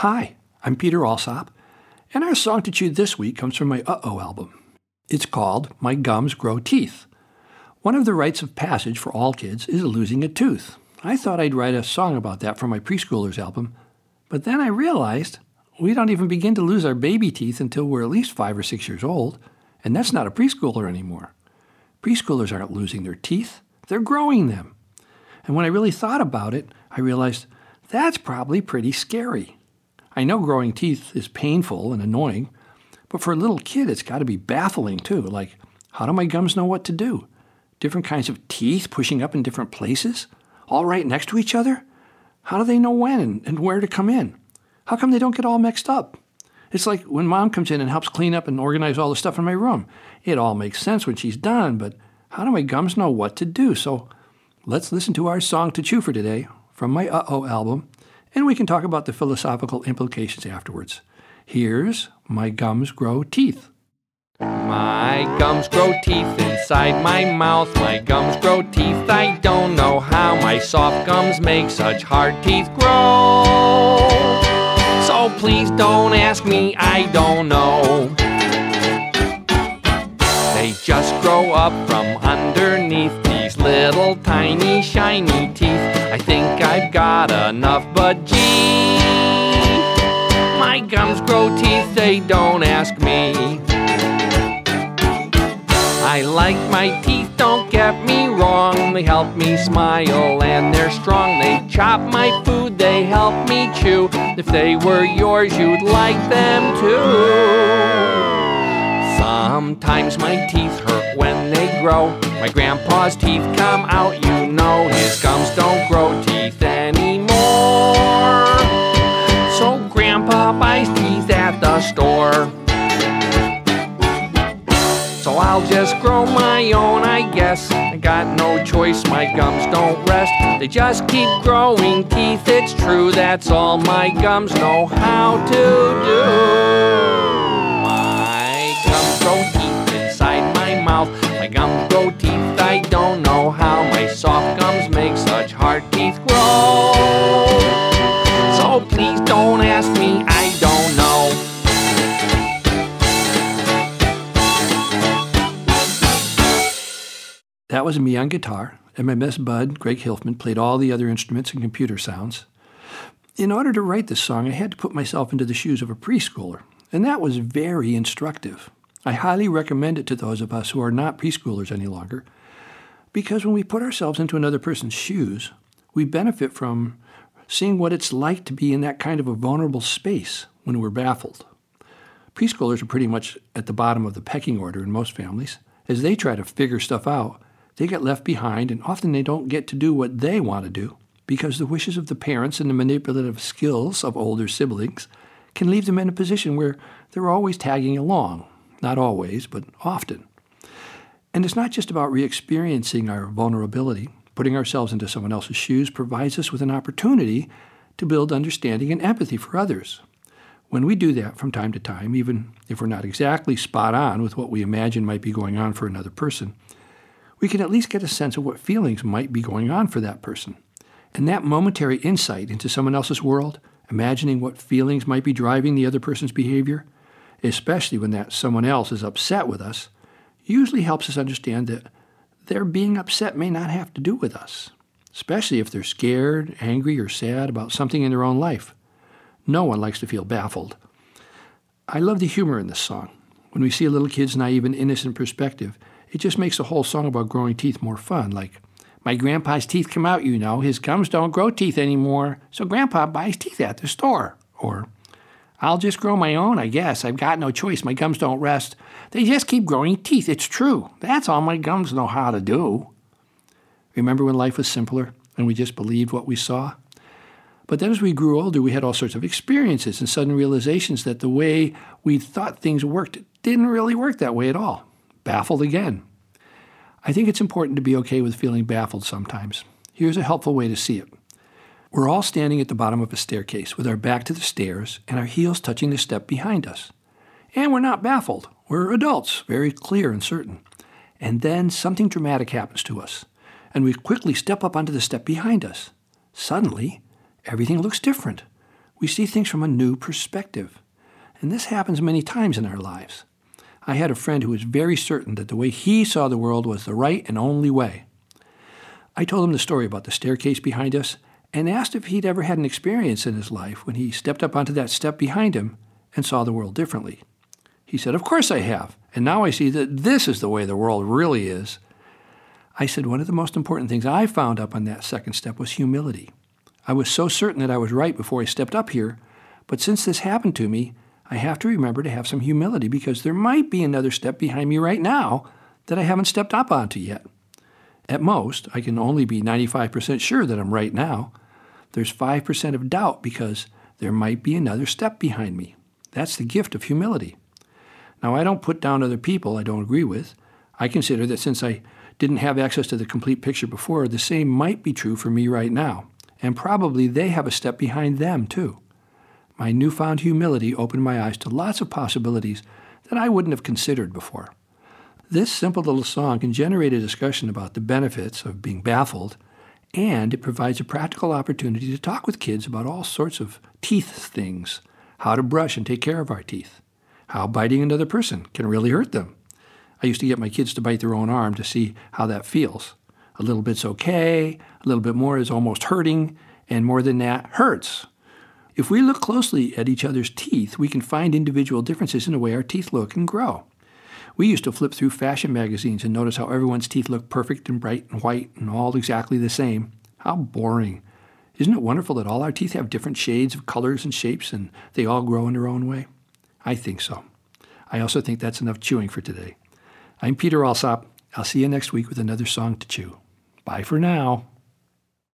Hi, I'm Peter Alsop, and our song to chew this week comes from my Uh Oh album. It's called My Gums Grow Teeth. One of the rites of passage for all kids is losing a tooth. I thought I'd write a song about that for my preschoolers album, but then I realized we don't even begin to lose our baby teeth until we're at least five or six years old, and that's not a preschooler anymore. Preschoolers aren't losing their teeth, they're growing them. And when I really thought about it, I realized that's probably pretty scary. I know growing teeth is painful and annoying, but for a little kid, it's got to be baffling too. Like, how do my gums know what to do? Different kinds of teeth pushing up in different places, all right next to each other? How do they know when and, where to come in? How come they don't get all mixed up? It's like when mom comes in and helps clean up and organize all the stuff in my room. It all makes sense when she's done, but how do my gums know what to do? So let's listen to our song to chew for today from my Uh Oh album and we can talk about the philosophical implications afterwards. Here's My Gums Grow Teeth. My gums grow teeth inside my mouth. My gums grow teeth. I don't know how my soft gums make such hard teeth grow. So please don't ask me, I don't know. They just grow up from underneath these little tiny shiny teeth. I think I've got enough, but gee, my gums grow teeth, they don't ask me. I like my teeth, don't get me wrong. They help me smile and they're strong. They chop my food, they help me chew. If they were yours, you'd like them too. Sometimes my teeth hurt when they grow. My grandpa's teeth come out, you know. His gums don't grow teeth anymore. So grandpa buys teeth at the store. So I'll just grow my own, I guess. I got no choice, my gums don't rest. They just keep growing teeth, it's true. That's all my gums know how to do. My gums grow teeth. I don't know how my soft gums make such hard teeth grow. So please don't ask me, I don't know. That was me on guitar, and my best bud, Greg Hilfman, played all the other instruments and computer sounds. In order to write this song, I had to put myself into the shoes of a preschooler, and that was very instructive. I highly recommend it to those of us who are not preschoolers any longer because when we put ourselves into another person's shoes, we benefit from seeing what it's like to be in that kind of a vulnerable space when we're baffled. Preschoolers are pretty much at the bottom of the pecking order in most families. As they try to figure stuff out, they get left behind and often they don't get to do what they want to do because the wishes of the parents and the manipulative skills of older siblings can leave them in a position where they're always tagging along not always, but often. And it's not just about re experiencing our vulnerability. Putting ourselves into someone else's shoes provides us with an opportunity to build understanding and empathy for others. When we do that from time to time, even if we're not exactly spot on with what we imagine might be going on for another person, we can at least get a sense of what feelings might be going on for that person. And that momentary insight into someone else's world, imagining what feelings might be driving the other person's behavior, especially when that someone else is upset with us, usually helps us understand that their being upset may not have to do with us, especially if they're scared, angry, or sad about something in their own life. No one likes to feel baffled. I love the humor in this song. When we see a little kid's naive and innocent perspective, it just makes the whole song about growing teeth more fun. Like, my grandpa's teeth come out, you know. His gums don't grow teeth anymore, so grandpa buys teeth at the store. Or, I'll just grow my own, I guess. I've got no choice. My gums don't rest. They just keep growing teeth. It's true. That's all my gums know how to do. Remember when life was simpler and we just believed what we saw? But then as we grew older, we had all sorts of experiences and sudden realizations that the way we thought things worked didn't really work that way at all. Baffled again. I think it's important to be okay with feeling baffled sometimes. Here's a helpful way to see it. We're all standing at the bottom of a staircase with our back to the stairs and our heels touching the step behind us. And we're not baffled. We're adults, very clear and certain. And then something dramatic happens to us, and we quickly step up onto the step behind us. Suddenly, everything looks different. we see things from a new perspective. And this happens many times in our lives. I had a friend who was very certain that the way he saw the world was the right and only way. I told him the story about the staircase behind us and asked if he'd ever had an experience in his life when he stepped up onto that step behind him and saw the world differently. He said, Of course I have. And now I see that this is the way the world really is. I said, One of the most important things I found up on that second step was humility. I was so certain that I was right before I stepped up here, but since this happened to me, I have to remember to have some humility because there might be another step behind me right now that I haven't stepped up onto yet. At most, I can only be 95% sure that I'm right now. There's 5% of doubt because there might be another step behind me. That's the gift of humility. Now, I don't put down other people I don't agree with. I consider that since I didn't have access to the complete picture before, the same might be true for me right now. And probably they have a step behind them, too. My newfound humility opened my eyes to lots of possibilities that I wouldn't have considered before. This simple little song can generate a discussion about the benefits of being baffled, and it provides a practical opportunity to talk with kids about all sorts of teeth things how to brush and take care of our teeth, how biting another person can really hurt them. I used to get my kids to bite their own arm to see how that feels. A little bit's okay, a little bit more is almost hurting, and more than that hurts. If we look closely at each other's teeth, we can find individual differences in the way our teeth look and grow. We used to flip through fashion magazines and notice how everyone's teeth looked perfect and bright and white and all exactly the same. How boring. Isn't it wonderful that all our teeth have different shades of colors and shapes and they all grow in their own way? I think so. I also think that's enough chewing for today. I'm Peter Alsop. I'll see you next week with another song to chew. Bye for now.